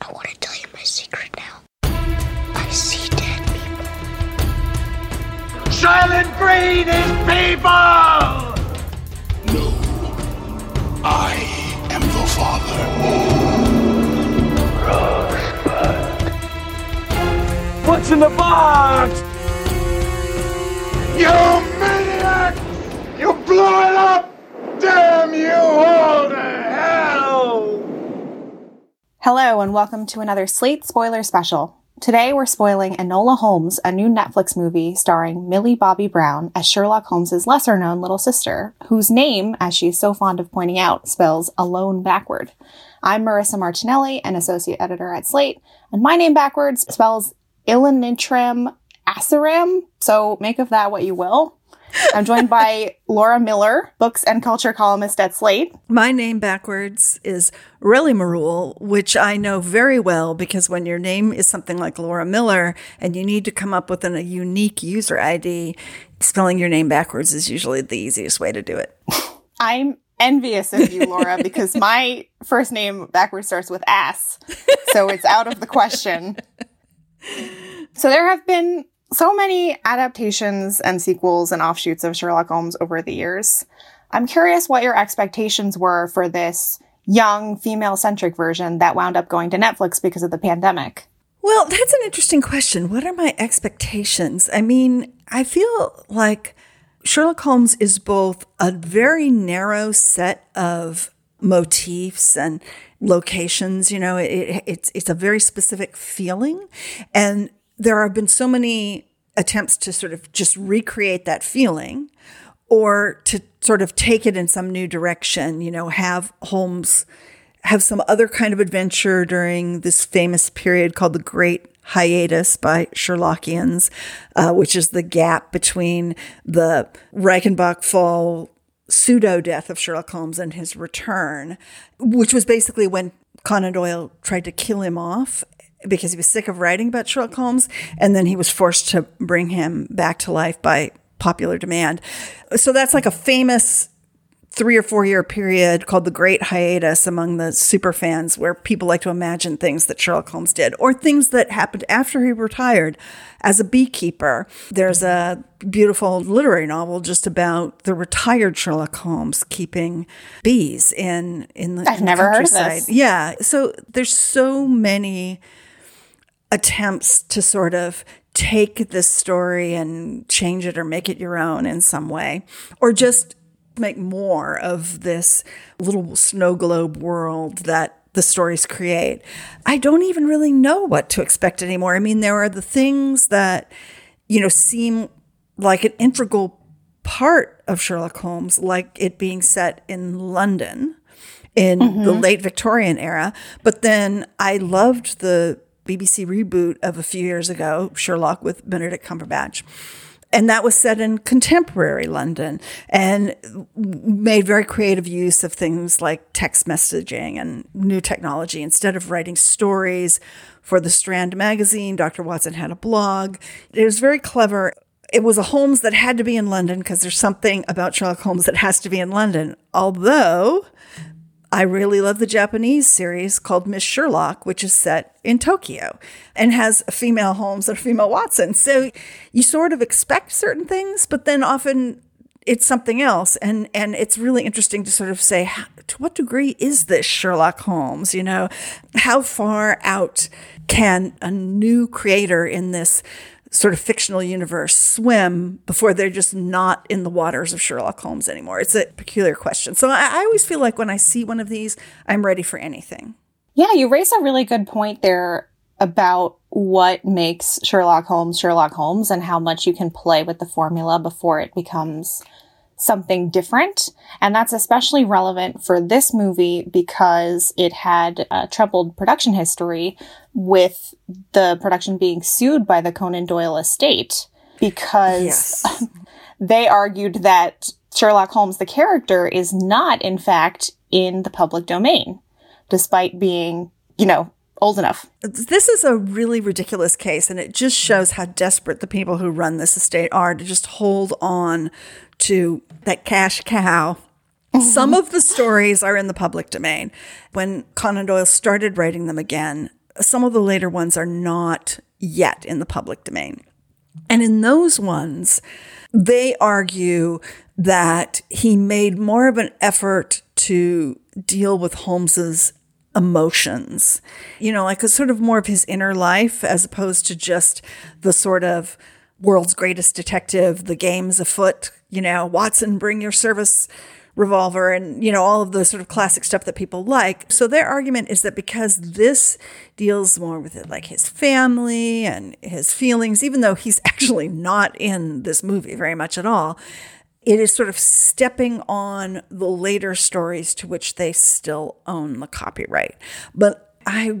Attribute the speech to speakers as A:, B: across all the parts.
A: I want to tell you my secret now. I see dead people.
B: Soylent Green is people!
C: No. I am the father. Rosebud.
B: What's in the box? You maniac! You blew it up! Damn you all to hell!
D: Hello, and welcome to another Slate spoiler special. Today we're spoiling Enola Holmes, a new Netflix movie starring Millie Bobby Brown as Sherlock Holmes's lesser known little sister, whose name, as she's so fond of pointing out, spells alone backward. I'm Marissa Martinelli, an associate editor at Slate, and my name backwards spells Ilanitram Asaram, so make of that what you will. I'm joined by Laura Miller, books and culture columnist at Slate.
E: My name backwards is Relly Marule, which I know very well because when your name is something like Laura Miller and you need to come up with an, a unique user ID, spelling your name backwards is usually the easiest way to do it.
D: I'm envious of you, Laura, because my first name backwards starts with ass. So it's out of the question. So there have been so many adaptations and sequels and offshoots of Sherlock Holmes over the years. I'm curious what your expectations were for this young female centric version that wound up going to Netflix because of the pandemic.
E: Well, that's an interesting question. What are my expectations? I mean, I feel like Sherlock Holmes is both a very narrow set of motifs and locations. You know, it, it's it's a very specific feeling, and there have been so many attempts to sort of just recreate that feeling, or to sort of take it in some new direction. You know, have Holmes have some other kind of adventure during this famous period called the Great Hiatus by Sherlockians, uh, which is the gap between the Reichenbach fall pseudo death of Sherlock Holmes and his return, which was basically when Conan Doyle tried to kill him off because he was sick of writing about Sherlock Holmes, and then he was forced to bring him back to life by popular demand. So that's like a famous three or four year period called the Great Hiatus among the super fans, where people like to imagine things that Sherlock Holmes did or things that happened after he retired as a beekeeper. There's a beautiful literary novel just about the retired Sherlock Holmes keeping bees in in the,
D: I've
E: in the
D: never heard of this.
E: Yeah, so there's so many attempts to sort of take this story and change it or make it your own in some way, or just make more of this little snow globe world that the stories create. I don't even really know what to expect anymore. I mean, there are the things that, you know, seem like an integral part of Sherlock Holmes, like it being set in London in the mm-hmm. late Victorian era. But then I loved the BBC reboot of a few years ago, Sherlock with Benedict Cumberbatch. And that was set in contemporary London and made very creative use of things like text messaging and new technology. Instead of writing stories for the Strand magazine, Dr. Watson had a blog. It was very clever. It was a Holmes that had to be in London because there's something about Sherlock Holmes that has to be in London. Although I really love the Japanese series called Miss Sherlock, which is set in Tokyo and has a female Holmes and a female Watson. So you sort of expect certain things, but then often it's something else. And, and it's really interesting to sort of say, to what degree is this Sherlock Holmes? You know, how far out can a new creator in this sort of fictional universe swim before they're just not in the waters of Sherlock Holmes anymore? It's a peculiar question. So I, I always feel like when I see one of these, I'm ready for anything.
D: Yeah, you raise a really good point there about what makes Sherlock Holmes Sherlock Holmes and how much you can play with the formula before it becomes something different. And that's especially relevant for this movie because it had a troubled production history with the production being sued by the Conan Doyle estate because
E: Yes.
D: they argued that Sherlock Holmes, the character, is not, in fact, in the public domain, despite being, you know, old enough.
E: This is a really ridiculous case, and it just shows how desperate the people who run this estate are to just hold on to that cash cow. Some of the stories are in the public domain. When Conan Doyle started writing them again, some of the later ones are not yet in the public domain. And in those ones, they argue that he made more of an effort to deal with Holmes's emotions, you know, like a sort of more of his inner life as opposed to just the sort of world's greatest detective, the game's afoot, you know, Watson, bring your service revolver and you know all of the sort of classic stuff that people like. So their argument is that because this deals more with it like his family and his feelings even though he's actually not in this movie very much at all it is sort of stepping on the later stories to which they still own the copyright. But i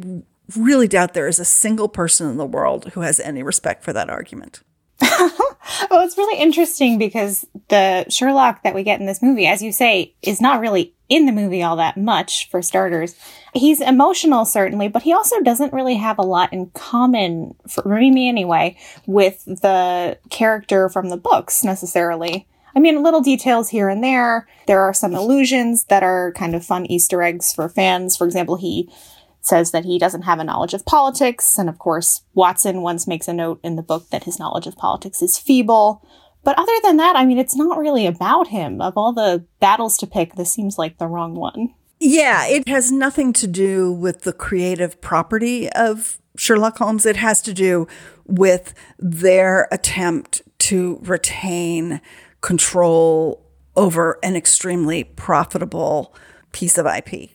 E: really doubt there is a single person in the world who has any respect for that argument
D: Well, it's really interesting because the Sherlock that we get in this movie, as you say, is not really in the movie all that much, for starters. He's emotional, certainly, but he also doesn't really have a lot in common, for me anyway, with the character from the books necessarily. I mean, little details here and there. There are some illusions that are kind of fun Easter eggs for fans. For example, he says that he doesn't have a knowledge of politics. And of course, Watson once makes a note in the book that his knowledge of politics is feeble. But other than that, I mean, it's not really about him. Of all the battles to pick, this seems like the wrong one.
E: Yeah, it has nothing to do with the creative property of Sherlock Holmes. It has to do with their attempt to retain control over an extremely profitable piece of IP.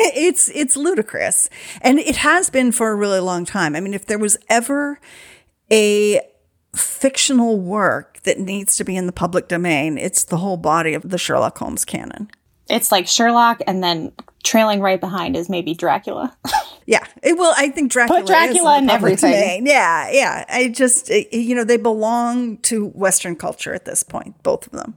E: it's it's ludicrous. And it has been for a really long time. I mean, if there was ever a fictional work that needs to be in the public domain, it's the whole body of the Sherlock Holmes canon.
D: It's like Sherlock, and then trailing right behind is maybe Dracula.
E: Yeah. It, well, I think Dracula,
D: Put Dracula in
E: in
D: everything.
E: domain. Yeah, yeah. I just, you know, they belong to Western culture at this point, both of them.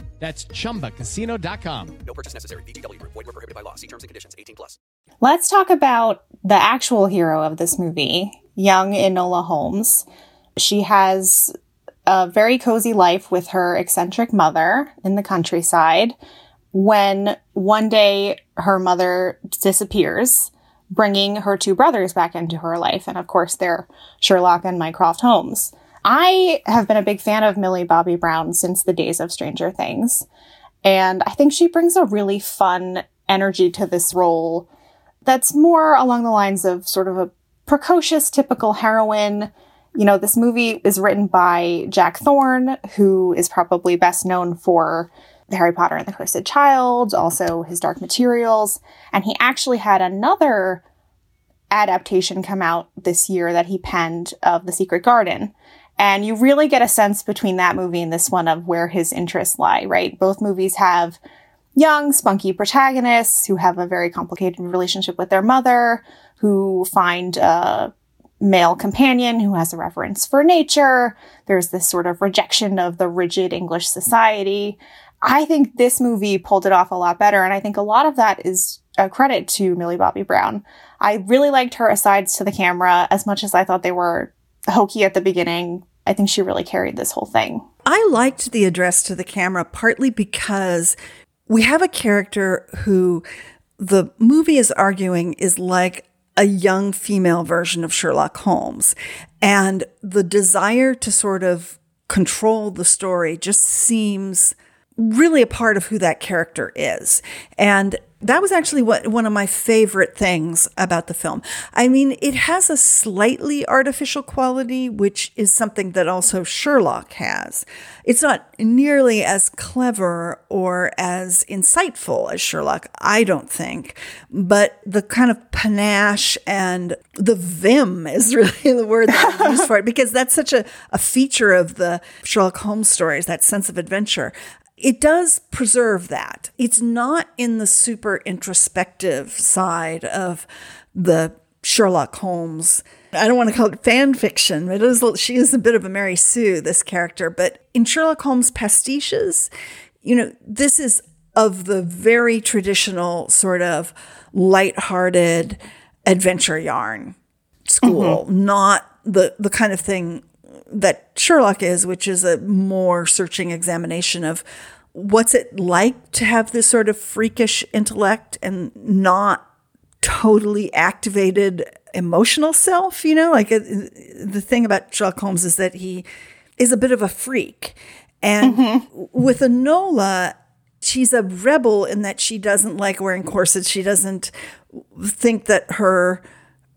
F: That's chumbacasino.com.
G: No purchase necessary. VGW Group. Void were prohibited by law. See terms and conditions. 18 plus.
D: Let's talk about the actual hero of this movie, young Enola Holmes. She has a very cozy life with her eccentric mother in the countryside when one day her mother disappears, bringing her two brothers back into her life. And of course, they're Sherlock and Mycroft Holmes. I have been a big fan of Millie Bobby Brown since the days of Stranger Things. And I think she brings a really fun energy to this role that's more along the lines of sort of a precocious, typical heroine. You know, this movie is written by Jack Thorne, who is probably best known for the Harry Potter and the Cursed Child, also his Dark Materials. And he actually had another adaptation come out this year that he penned of The Secret Garden. And you really get a sense between that movie and this one of where his interests lie, right? Both movies have young, spunky protagonists who have a very complicated relationship with their mother, who find a male companion who has a reverence for nature. There's this sort of rejection of the rigid English society. I think this movie pulled it off a lot better, and I think a lot of that is a credit to Millie Bobby Brown. I really liked her asides to the camera as much as I thought they were hokey at the beginning. I think she really carried this whole thing.
E: I liked the address to the camera partly because we have a character who the movie is arguing is like a young female version of Sherlock Holmes. And the desire to sort of control the story just seems really a part of who that character is. And That was actually what one of my favorite things about the film. I mean, it has a slightly artificial quality, which is something that also Sherlock has. It's not nearly as clever or as insightful as Sherlock, I don't think, but the kind of panache and the vim is really the word that I use for it because that's such a, a feature of the Sherlock Holmes stories, that sense of adventure it does preserve that. It's not in the super introspective side of the Sherlock Holmes. I don't want to call it fan fiction. It is, she is a bit of a Mary Sue, this character. But in Sherlock Holmes pastiches, you know, this is of the very traditional sort of light-hearted adventure yarn school, mm-hmm. not the the kind of thing that Sherlock is, which is a more searching examination of what's it like to have this sort of freakish intellect and not totally activated emotional self, you know? Like uh, the thing about Sherlock Holmes is that he is a bit of a freak. And mm-hmm. with Enola, she's a rebel in that she doesn't like wearing corsets. She doesn't think that her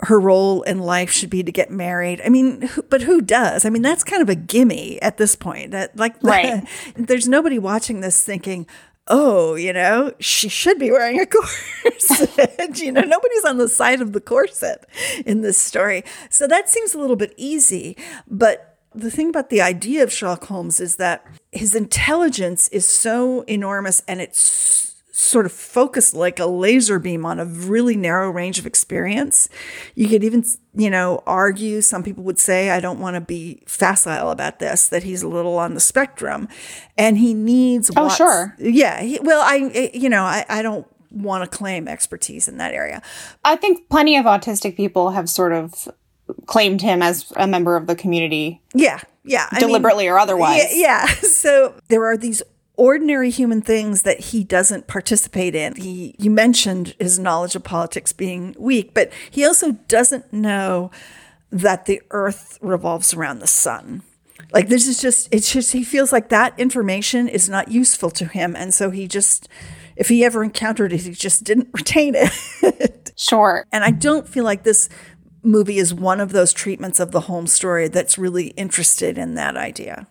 E: her role in life should be to get married. I mean, but who does? I mean, that's kind of a gimme at this point. That like, right. there's nobody watching this thinking, oh, you know, she should be wearing a corset. you know, nobody's on the side of the corset in this story. So that seems a little bit easy. But the thing about the idea of Sherlock Holmes is that his intelligence is so enormous and it's sort of focused like a laser beam on a really narrow range of experience. You could even, you know, argue, some people would say, I don't want to be facile about this, that he's a little on the spectrum and he needs.
D: Oh, sure.
E: Yeah. He, well, I, you know, I, I don't want to claim expertise in that area.
D: I think plenty of autistic people have sort of claimed him as a member of the community.
E: Yeah. Yeah.
D: Deliberately
E: I mean,
D: or otherwise.
E: Yeah, yeah. So there are these ordinary human things that he doesn't participate in. He you mentioned his knowledge of politics being weak, but he also doesn't know that the earth revolves around the sun. Like this is just it's just he feels like that information is not useful to him and so he just if he ever encountered it he just didn't retain it.
D: sure.
E: And I don't feel like this movie is one of those treatments of the home story that's really interested in that idea.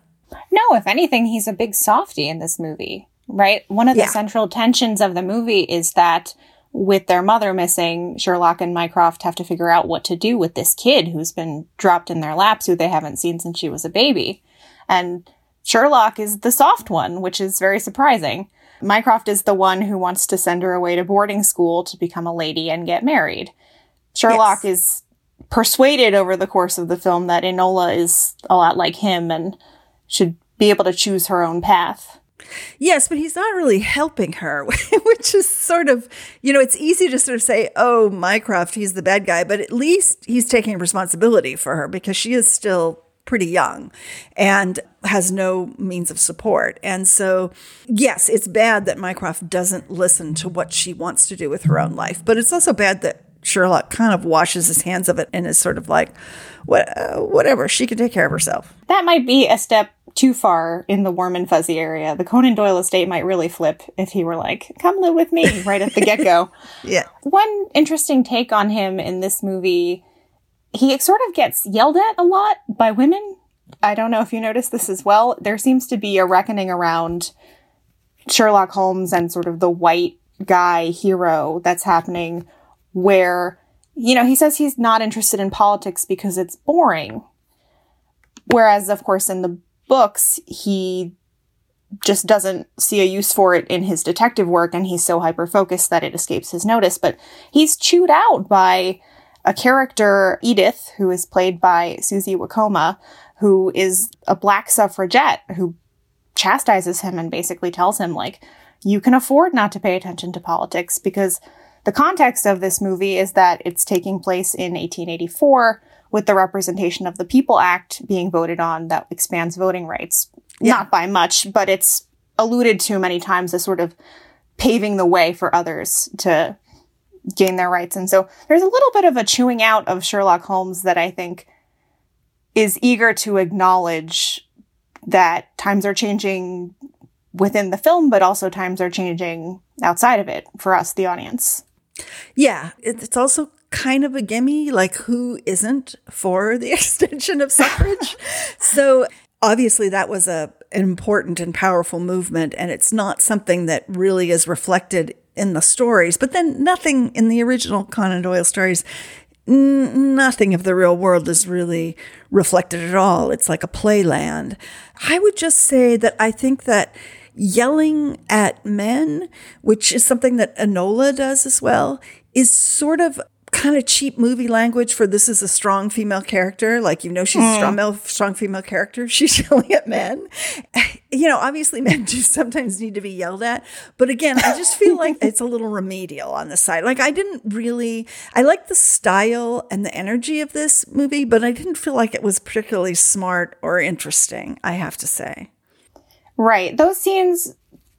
D: No, if anything, he's a big softy in this movie, right? One of the yeah. central tensions of the movie is that with their mother missing, Sherlock and Mycroft have to figure out what to do with this kid who's been dropped in their laps, who they haven't seen since she was a baby. And Sherlock is the soft one, which is very surprising. Mycroft is the one who wants to send her away to boarding school to become a lady and get married. Sherlock yes. is persuaded over the course of the film that Enola is a lot like him and should be able to choose her own path.
E: Yes, but he's not really helping her, which is sort of, you know, it's easy to sort of say, oh, Mycroft, he's the bad guy, but at least he's taking responsibility for her because she is still pretty young and has no means of support. And so, yes, it's bad that Mycroft doesn't listen to what she wants to do with her own life, but it's also bad that Sherlock kind of washes his hands of it and is sort of like, what, uh, whatever, she can take care of herself.
D: That might be a step too far in the warm and fuzzy area. The Conan Doyle estate might really flip if he were like, come live with me right at the get go.
E: yeah.
D: One interesting take on him in this movie, he sort of gets yelled at a lot by women. I don't know if you noticed this as well. There seems to be a reckoning around Sherlock Holmes and sort of the white guy hero that's happening where, you know, he says he's not interested in politics because it's boring. Whereas, of course, in the books, he just doesn't see a use for it in his detective work and he's so hyper focused that it escapes his notice. But he's chewed out by a character, Edith, who is played by Susie Wokoma, who is a black suffragette who chastises him and basically tells him, like, you can afford not to pay attention to politics because the context of this movie is that it's taking place in 1884 with the Representation of the People Act being voted on that expands voting rights. Yeah. Not by much, but it's alluded to many times as sort of paving the way for others to gain their rights. And so there's a little bit of a chewing out of Sherlock Holmes that I think is eager to acknowledge that times are changing within the film, but also times are changing outside of it for us, the audience.
E: Yeah, it's also kind of a gimme, like who isn't for the extension of suffrage? so obviously that was a an important and powerful movement, and it's not something that really is reflected in the stories. But then nothing in the original Conan Doyle stories. n- Nothing of the real world is really reflected at all. It's like a playland. I would just say that I think that yelling at men, which is something that Enola does as well, is sort of kind of cheap movie language for this is a strong female character. Like, you know, she's a strong, hmm. male, strong female character. She's yelling at men. You know, obviously men do sometimes need to be yelled at. But again, I just feel like it's a little remedial on the side. Like, I didn't really, I like the style and the energy of this movie, but I didn't feel like it was particularly smart or interesting, I have to say.
D: Right. Those scenes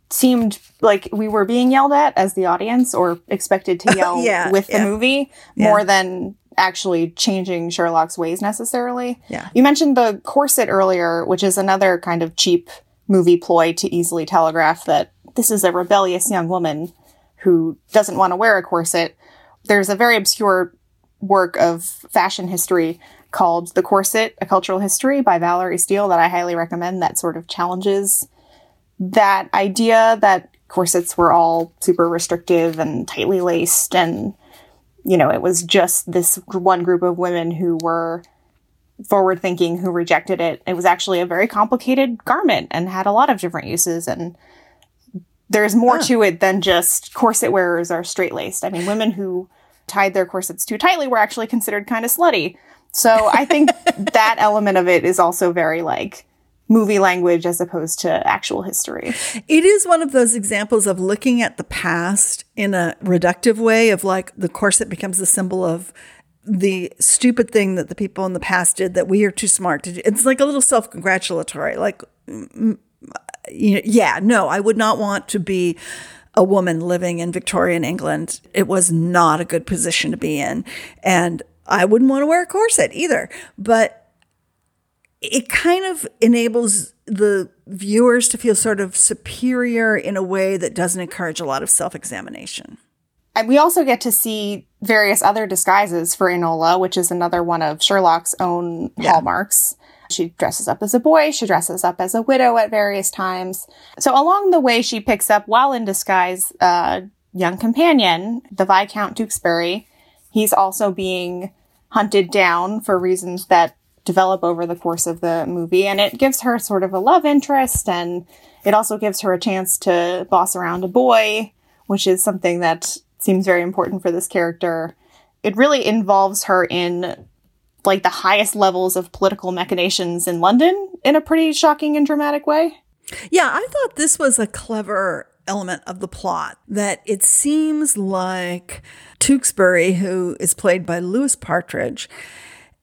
D: seemed like we were being yelled at as the audience or expected to yell
E: Yeah,
D: with the
E: yeah.
D: movie
E: Yeah.
D: more than actually changing Sherlock's ways necessarily.
E: Yeah.
D: You mentioned the corset earlier, which is another kind of cheap movie ploy to easily telegraph that this is a rebellious young woman who doesn't want to wear a corset. There's a very obscure work of fashion history called The Corset, A Cultural History by Valerie Steele that I highly recommend that sort of challenges that idea that corsets were all super restrictive and tightly laced and you know it was just this one group of women who were forward thinking who rejected it. It was actually a very complicated garment and had a lot of different uses and there's more to it than just corset wearers are straight laced. I mean women who tied their corsets too tightly were actually considered kind of slutty so i think that element of it is also very like movie language as opposed to actual history.
E: It is one of those examples of looking at the past in a reductive way of like the corset becomes the symbol of the stupid thing that the people in the past did that we are too smart to do. It's like a little self congratulatory. Like, mm, you know, yeah, no, I would not want to be a woman living in Victorian England. It was not a good position to be in. And I wouldn't want to wear a corset either. But it kind of enables the viewers to feel sort of superior in a way that doesn't encourage a lot of self examination.
D: And we also get to see various other disguises for Enola, which is another one of Sherlock's own hallmarks. She dresses up as a boy, she dresses up as a widow at various times. So along the way, she picks up, while in disguise, a young companion, the Viscount Tewkesbury. He's also being hunted down for reasons that develop over the course of the movie. And it gives her sort of a love interest and it also gives her a chance to boss around a boy, which is something that seems very important for this character. It really involves her in like the highest levels of political machinations in London in a pretty shocking and dramatic way.
E: Yeah, I thought this was a clever element of the plot that it seems like Tewkesbury, who is played by Louis Partridge,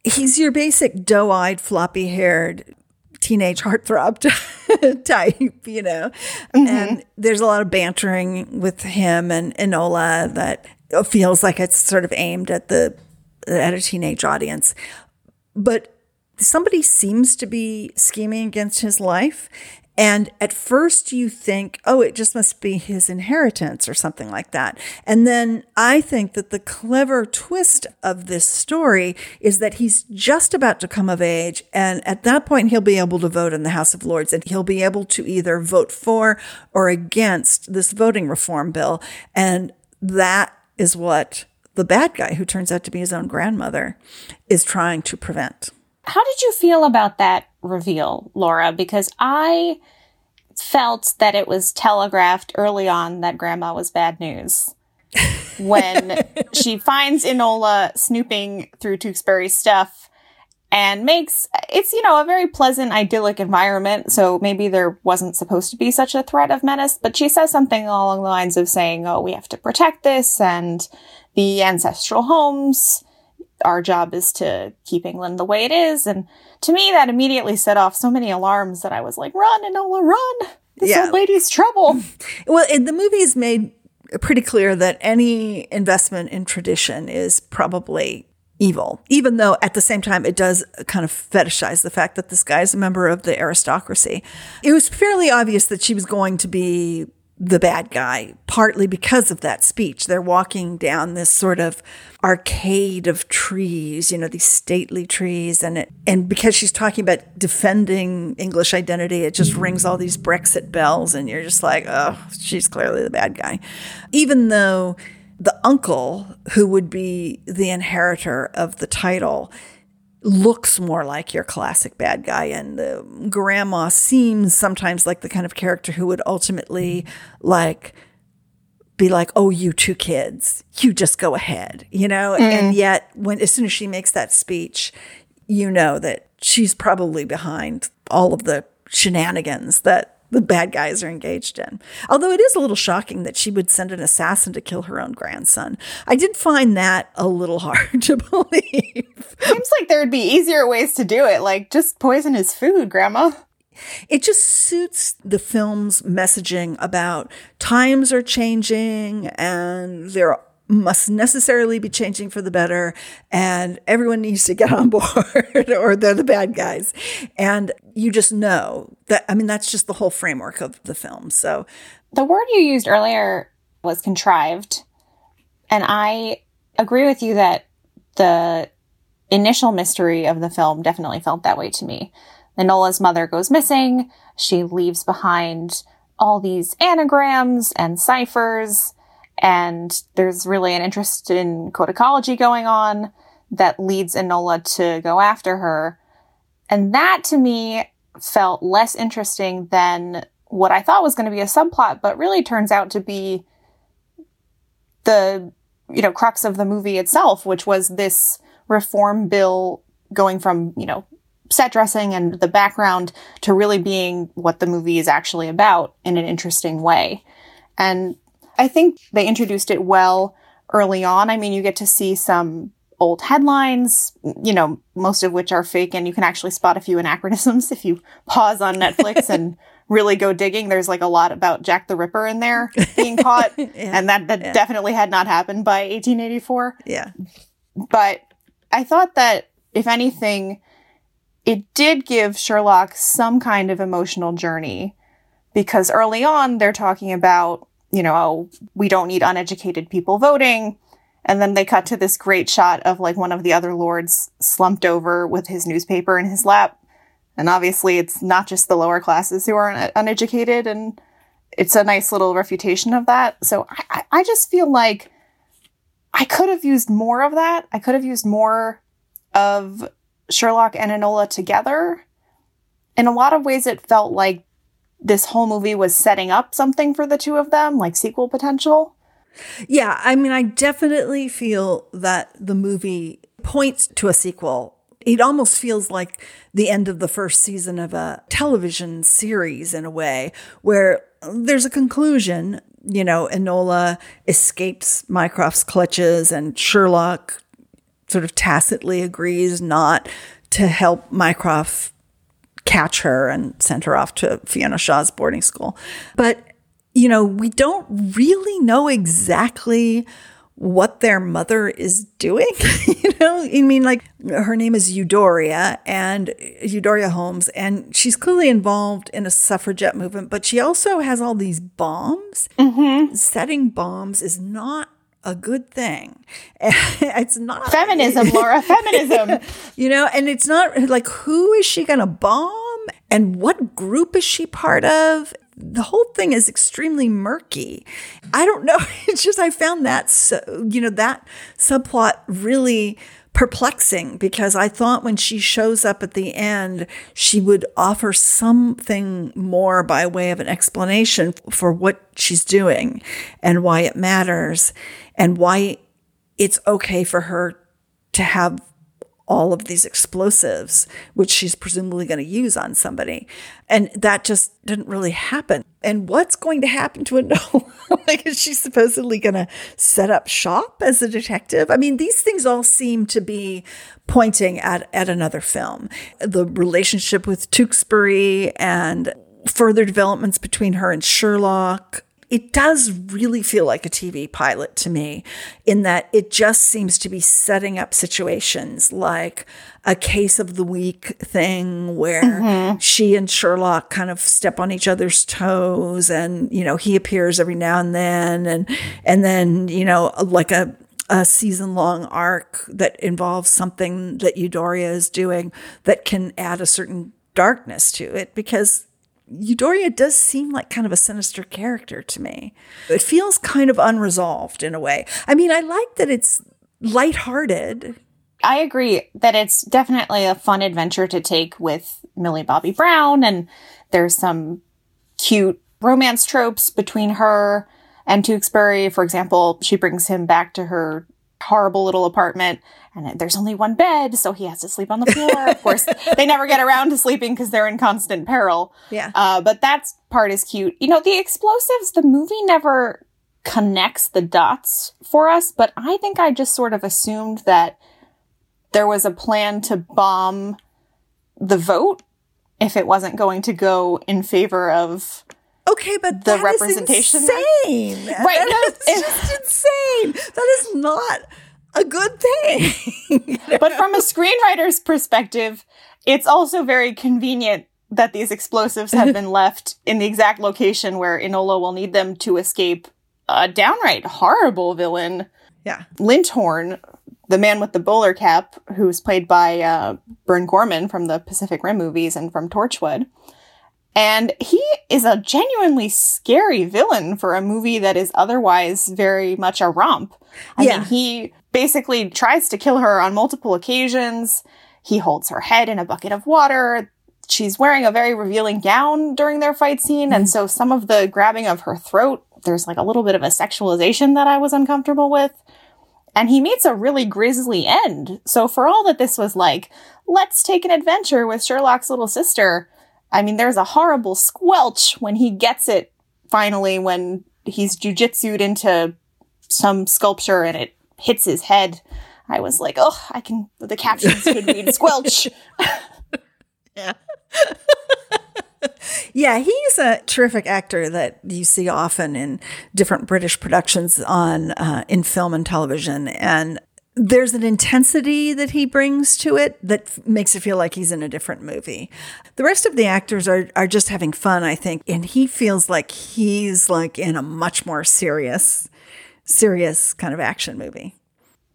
E: he's your basic doe-eyed, floppy-haired teenage heartthrob type, you know. Mm-hmm. And there's a lot of bantering with him and Enola that feels like it's sort of aimed at the at a teenage audience. But somebody seems to be scheming against his life. And at first you think, oh, it just must be his inheritance or something like that. And then I think that the clever twist of this story is that he's just about to come of age. And at that point, he'll be able to vote in the House of Lords and he'll be able to either vote for or against this voting reform bill. And that is what the bad guy, who turns out to be his own grandmother, is trying to prevent.
D: How did you feel about that reveal, Laura? Because I felt that it was telegraphed early on that grandma was bad news. when she finds Enola snooping through Tewkesbury's stuff and makes it's, you know, a very pleasant, idyllic environment. So maybe there wasn't supposed to be such a threat of menace, but she says something along the lines of saying, Oh, we have to protect this and the ancestral homes our job is to keep England the way it is. And to me, that immediately set off so many alarms that I was like, run, Enola, run. This
E: Yeah.
D: old lady's trouble.
E: Well, it, the movie is made pretty clear that any investment in tradition is probably evil, even though at the same time it does kind of fetishize the fact that this guy is a member of the aristocracy. It was fairly obvious that she was going to be the bad guy, partly because of that speech. They're walking down this sort of arcade of trees, you know, these stately trees. And, it, and because she's talking about defending English identity, it just rings all these Brexit bells. And you're just like, oh, she's clearly the bad guy. Even though the uncle, who would be the inheritor of the title, looks more like your classic bad guy. And the grandma seems sometimes like the kind of character who would ultimately like be like, oh, you two kids, you just go ahead, you know? Mm. And yet when as soon as she makes that speech, you know that she's probably behind all of the shenanigans that the bad guys are engaged in. Although it is a little shocking that she would send an assassin to kill her own grandson. I did find that a little hard to believe.
D: Seems like there would be easier ways to do it, like just poison his food, Grandma.
E: It just suits the film's messaging about times are changing and there must necessarily be changing for the better and everyone needs to get on board or they're the bad guys. And you just know that i mean that's just the whole framework of the film. So
D: the word you used earlier was contrived and i agree with you that the initial mystery of the film definitely felt that way to me. Enola's mother goes missing. She leaves behind all these anagrams and ciphers and there's really an interest in codicology going on that leads Enola to go after her. And that to me felt less interesting than what I thought was going to be a subplot, but really turns out to be the, you know, crux of the movie itself, which was this reform bill going from, you know, set dressing and the background to really being what the movie is actually about in an interesting way. And I think they introduced it well early on. I mean, you get to see some old headlines, you know, most of which are fake, and you can actually spot a few anachronisms if you pause on Netflix and really go digging. There's like a lot about Jack the Ripper in there being caught, yeah, and that, that yeah. definitely had not happened by 1884.
E: Yeah.
D: But I thought that, if anything, it did give Sherlock some kind of emotional journey because early on they're talking about you know, oh, we don't need uneducated people voting. And then they cut to this great shot of like one of the other lords slumped over with his newspaper in his lap. And obviously, it's not just the lower classes who are un- uneducated, and it's a nice little refutation of that. So I, I just feel like I could have used more of that. I could have used more of Sherlock and Enola together. In a lot of ways, it felt like this whole movie was setting up something for the two of them, like sequel potential.
E: Yeah, I mean, I definitely feel that the movie points to a sequel. It almost feels like the end of the first season of a television series in a way, where there's a conclusion. You know, Enola escapes Mycroft's clutches, and Sherlock sort of tacitly agrees not to help Mycroft catch her and send her off to Fiona Shaw's boarding school. But, you know, we don't really know exactly what their mother is doing. you know, I mean, like her name is Eudoria and Eudoria Holmes, and she's clearly involved in a suffragette movement, but she also has all these bombs.
D: Mm-hmm.
E: Setting bombs is not a good thing. it's not
D: feminism, Laura, feminism.
E: you know, and it's not like who is she going to bomb and what group is she part of? The whole thing is extremely murky. I don't know. It's just I found that so, you know, that subplot really perplexing because I thought when she shows up at the end, she would offer something more by way of an explanation for what she's doing and why it matters and why it's okay for her to have all of these explosives, which she's presumably going to use on somebody. And that just didn't really happen. And what's going to happen to Enola? like, is she supposedly going to set up shop as a detective? I mean, these things all seem to be pointing at, at another film. The relationship with Tewkesbury and further developments between her and Sherlock it does really feel like a TV pilot to me, in that it just seems to be setting up situations like a case of the week thing where
D: Mm-hmm.
E: she and Sherlock kind of step on each other's toes and you know he appears every now and then and and then you know like a a season long arc that involves something that Eudoria is doing that can add a certain darkness to it because Eudoria does seem like kind of a sinister character to me. It feels kind of unresolved in a way. I mean, I like that it's lighthearted.
D: I agree that it's definitely a fun adventure to take with Millie Bobby Brown, and there's some cute romance tropes between her and Tewkesbury. For example, she brings him back to her horrible little apartment, and there's only one bed, so he has to sleep on the floor. of course, they never get around to sleeping because they're in constant peril.
E: Yeah.
D: Uh, but that part is cute. You know, the explosives, the movie never connects the dots for us, but I think I just sort of assumed that there was a plan to bomb the vote if it wasn't going to go in favor of
E: Okay, but
D: the
E: that is
D: representation.
E: insane.
D: Right,
E: That
D: no,
E: is just insane. That is not a good thing.
D: but from a screenwriter's perspective, it's also very convenient that these explosives have been left in the exact location where Enola will need them to escape a downright horrible villain,
E: yeah.
D: Linthorn, the man with the bowler cap, who's played by uh, Burn Gorman from the Pacific Rim movies and from Torchwood. And he is a genuinely scary villain for a movie that is otherwise very much a romp. I
E: Yeah.
D: mean, he basically tries to kill her on multiple occasions. He holds her head in a bucket of water. She's wearing a very revealing gown during their fight scene. And mm-hmm. so some of the grabbing of her throat, there's like a little bit of a sexualization that I was uncomfortable with. And he meets a really grisly end. So for all that this was like, let's take an adventure with Sherlock's little sister, I mean, there's a horrible squelch when he gets it finally when he's jujitsued into some sculpture and it hits his head. I was like, oh, I can, the captions could read squelch.
E: Yeah, yeah, he's a terrific actor that you see often in different British productions on uh, in film and television, and there's an intensity that he brings to it that f- makes it feel like he's in a different movie. The rest of the actors are are just having fun, I think, and he feels like he's like in a much more serious, serious kind of action movie.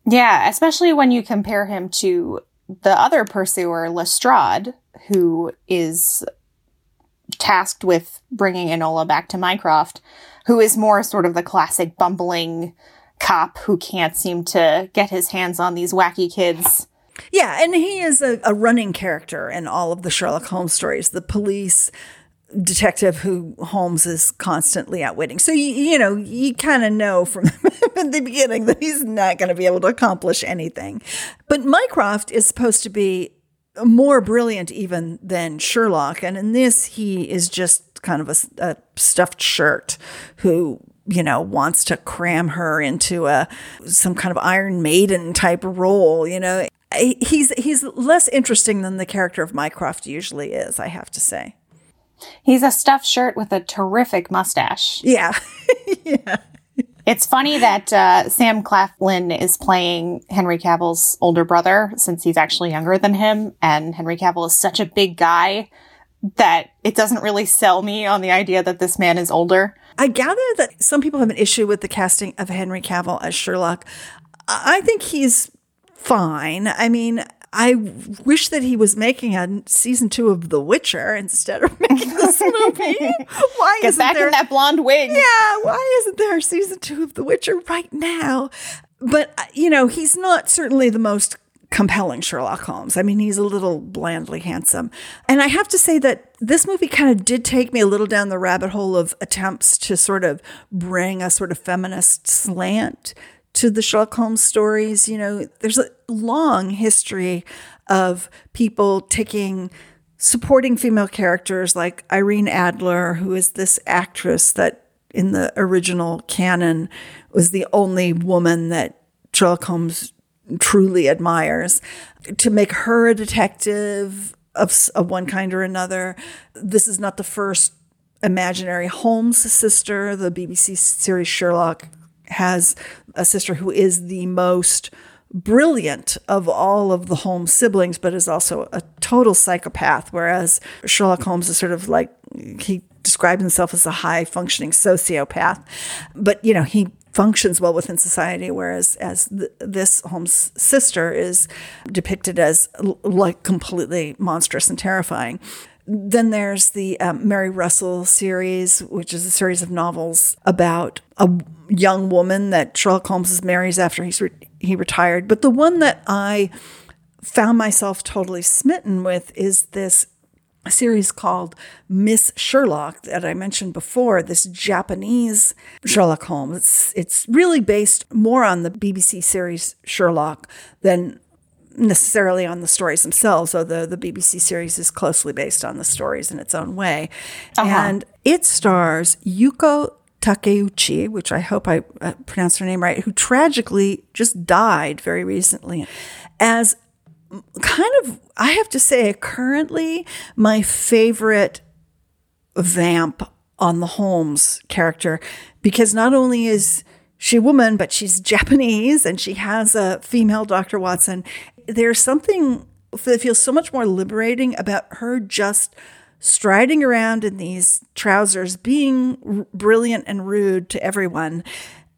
D: Yeah, especially when you compare him to the other pursuer, Lestrade, who is tasked with bringing Enola back to Mycroft, who is more sort of the classic bumbling cop who can't seem to get his hands on these wacky kids.
E: Yeah, and he is a, a running character in all of the Sherlock Holmes stories. The police detective who Holmes is constantly outwitting. So you, you know, you kind of know from the beginning that he's not going to be able to accomplish anything. But Mycroft is supposed to be more brilliant even than Sherlock, and in this he is just kind of a, a stuffed shirt who you know wants to cram her into a some kind of Iron Maiden type role. You know, he's he's less interesting than the character of Mycroft usually is. I have to say.
D: He's a stuffed shirt with a terrific mustache.
E: Yeah.
D: yeah It's funny that uh, Sam Claflin is playing Henry Cavill's older brother since he's actually younger than him. And Henry Cavill is such a big guy that it doesn't really sell me on the idea that this man is older.
E: I gather that some people have an issue with the casting of Henry Cavill as Sherlock. I think he's fine. I mean, I wish that he was making a season two of The Witcher instead of making this movie. Why
D: Get
E: isn't
D: back
E: there
D: in that blonde wig.
E: Yeah, why isn't there a season two of The Witcher right now? But uh, you know, he's not certainly the most compelling Sherlock Holmes. I mean, he's a little blandly handsome. And I have to say that this movie kind of did take me a little down the rabbit hole of attempts to sort of bring a sort of feminist slant to the Sherlock Holmes stories. You know, there's a long history of people taking supporting female characters like Irene Adler, who is this actress that in the original canon was the only woman that Sherlock Holmes truly admires, to make her a detective of, of one kind or another. This is not the first imaginary Holmes sister. The BBC series Sherlock has a sister who is the most brilliant of all of the Holmes siblings, but is also a total psychopath. Whereas Sherlock Holmes is sort of like, he describes himself as a high functioning sociopath. But, you know, he functions well within society, whereas as th- this Holmes' sister is depicted as l- like completely monstrous and terrifying. Then there's the um, Mary Russell series, which is a series of novels about a young woman that Sherlock Holmes marries after he's re- he retired. But the one that I found myself totally smitten with is this series called Miss Sherlock that I mentioned before, this Japanese Sherlock Holmes. It's, it's really based more on the BBC series Sherlock than necessarily on the stories themselves, although the BBC series is closely based on the stories in its own way.
D: Uh-huh.
E: And it stars Yuko Takeuchi, which I hope I uh, pronounced her name right, who tragically just died very recently as kind of, I have to say, currently my favorite vamp on the Holmes character because not only is she a woman, but she's Japanese and she has a female Dr. Watson. There's something that feels so much more liberating about her just striding around in these trousers, being r- brilliant and rude to everyone,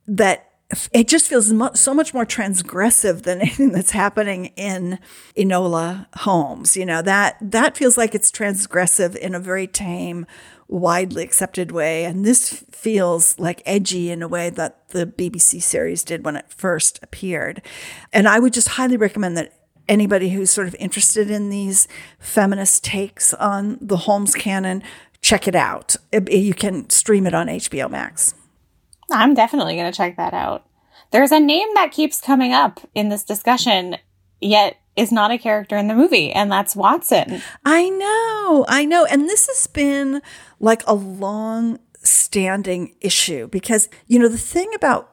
E: that it just feels so much more transgressive than anything that's happening in Enola Holmes. You know, that that feels like it's transgressive in a very tame, widely accepted way. And this feels like edgy in a way that the BBC series did when it first appeared. And I would just highly recommend that anybody who's sort of interested in these feminist takes on the Holmes canon, check it out. You can stream it on HBO Max.
D: I'm definitely going to check that out. There's a name that keeps coming up in this discussion, yet is not a character in the movie, and that's Watson.
E: I know, I know. And this has been like a long standing issue because, you know, the thing about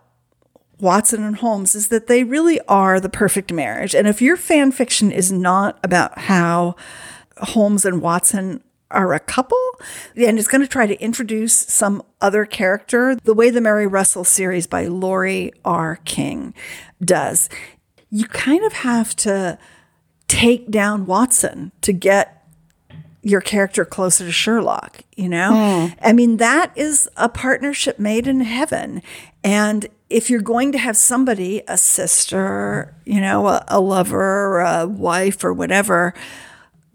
E: Watson and Holmes is that they really are the perfect marriage. And if your fan fiction is not about how Holmes and Watson are a couple and it's going to try to introduce some other character the way the Mary Russell series by Laurie R. King does, you kind of have to take down Watson to get your character closer to Sherlock, you know? Hmm. I mean, that is a partnership made in heaven. And if you're going to have somebody, a sister, you know, a, a lover, a wife, or whatever,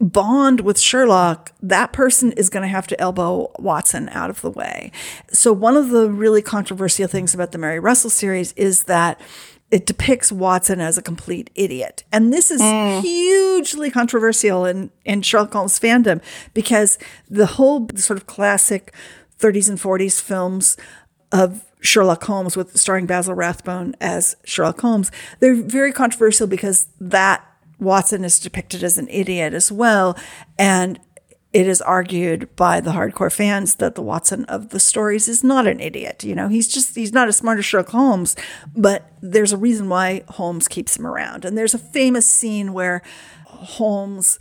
E: bond with Sherlock, that person is going to have to elbow Watson out of the way. So, one of the really controversial things about the Mary Russell series is that it depicts Watson as a complete idiot. And this is mm. hugely controversial in, in Sherlock Holmes fandom because the whole sort of classic 30s and 40s films of Sherlock Holmes with starring Basil Rathbone as Sherlock Holmes, they're very controversial because that Watson is depicted as an idiot as well. And it is argued by the hardcore fans that the Watson of the stories is not an idiot. You know, he's just, he's not as smart as Sherlock Holmes, but there's a reason why Holmes keeps him around. And there's a famous scene where Holmes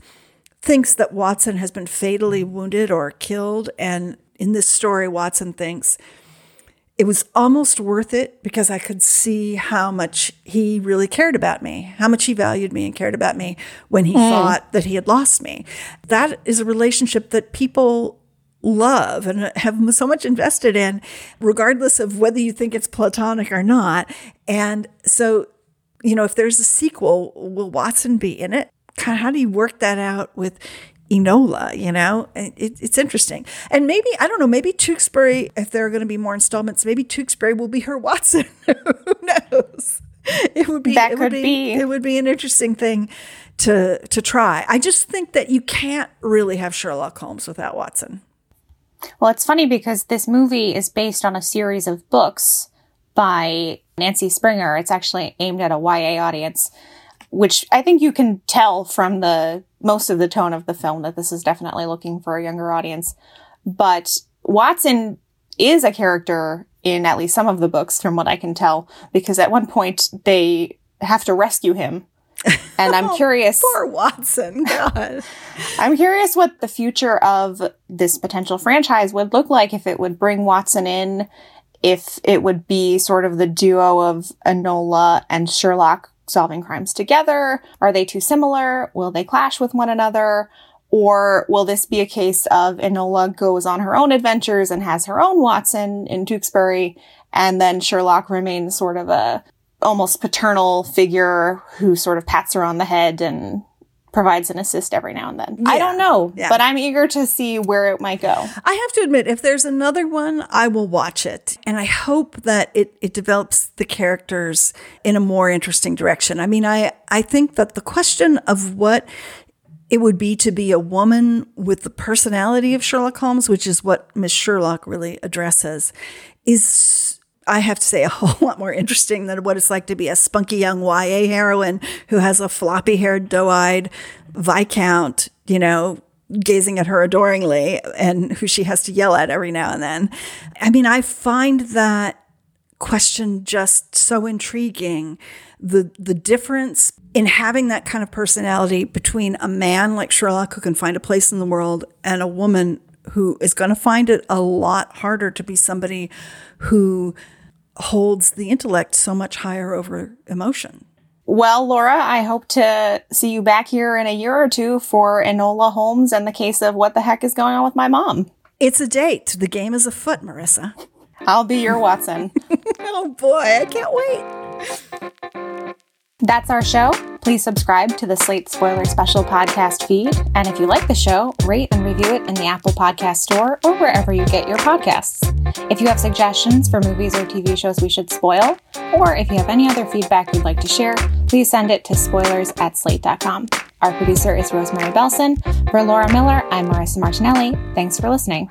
E: thinks that Watson has been fatally wounded or killed. And in this story, Watson thinks, it was almost worth it because I could see how much he really cared about me, how much he valued me and cared about me when he hmm. thought that he had lost me. That is a relationship that people love and have so much invested in, regardless of whether you think it's platonic or not. And so, you know, if there's a sequel, will Watson be in it? How do you work that out with Enola, you know, it, it's interesting. And maybe, I don't know, maybe Tewkesbury, if there are going to be more installments, maybe Tewkesbury will be her Watson. Who knows? It would be,
D: That
E: it would
D: could be.
E: It would be an interesting thing to, to try. I just think that you can't really have Sherlock Holmes without Watson.
D: Well, it's funny because this movie is based on a series of books by Nancy Springer. It's actually aimed at a YA audience, which I think you can tell from the most of the tone of the film that this is definitely looking for a younger audience. But Watson is a character in at least some of the books, from what I can tell, because at one point they have to rescue him And I'm oh, curious.
E: Poor Watson. God.
D: I'm curious what the future of this potential franchise would look like if it would bring Watson in, if it would be sort of the duo of Enola and Sherlock solving crimes together. Are they too similar? Will they clash with one another? Or will this be a case of Enola goes on her own adventures and has her own Watson in Tewkesbury, and then Sherlock remains sort of a almost paternal figure who sort of pats her on the head and provides an assist every now and then. I don't know,
E: yeah.
D: but I'm eager to see where it might go.
E: I have to admit, if there's another one, I will watch it. And I hope that it, it develops the characters in a more interesting direction. I mean, I, I think that the question of what it would be to be a woman with the personality of Sherlock Holmes, which is what Miss Sherlock really addresses, is I have to say a whole lot more interesting than what it's like to be a spunky young YA heroine who has a floppy haired, doe eyed Viscount, you know, gazing at her adoringly and who she has to yell at every now and then. I mean, I find that question just so intriguing. The the difference in having that kind of personality between a man like Sherlock who can find a place in the world and a woman who is going to find it a lot harder to be somebody who holds the intellect so much higher over emotion.
D: Well, Laura, I hope to see you back here in a year or two for Enola Holmes and the case of what the heck is going on with my mom.
E: It's a date. The game is afoot, Marissa.
D: I'll be your Watson.
E: oh boy, I can't wait.
D: That's our show. Please subscribe to the Slate Spoiler Special podcast feed. And if you like the show, rate and review it in the Apple Podcast Store or wherever you get your podcasts. If you have suggestions for movies or TV shows we should spoil, or if you have any other feedback you'd like to share, please send it to spoilers at slate.com. Our producer is Rosemary Belson. For Laura Miller, I'm Marissa Martinelli. Thanks for listening.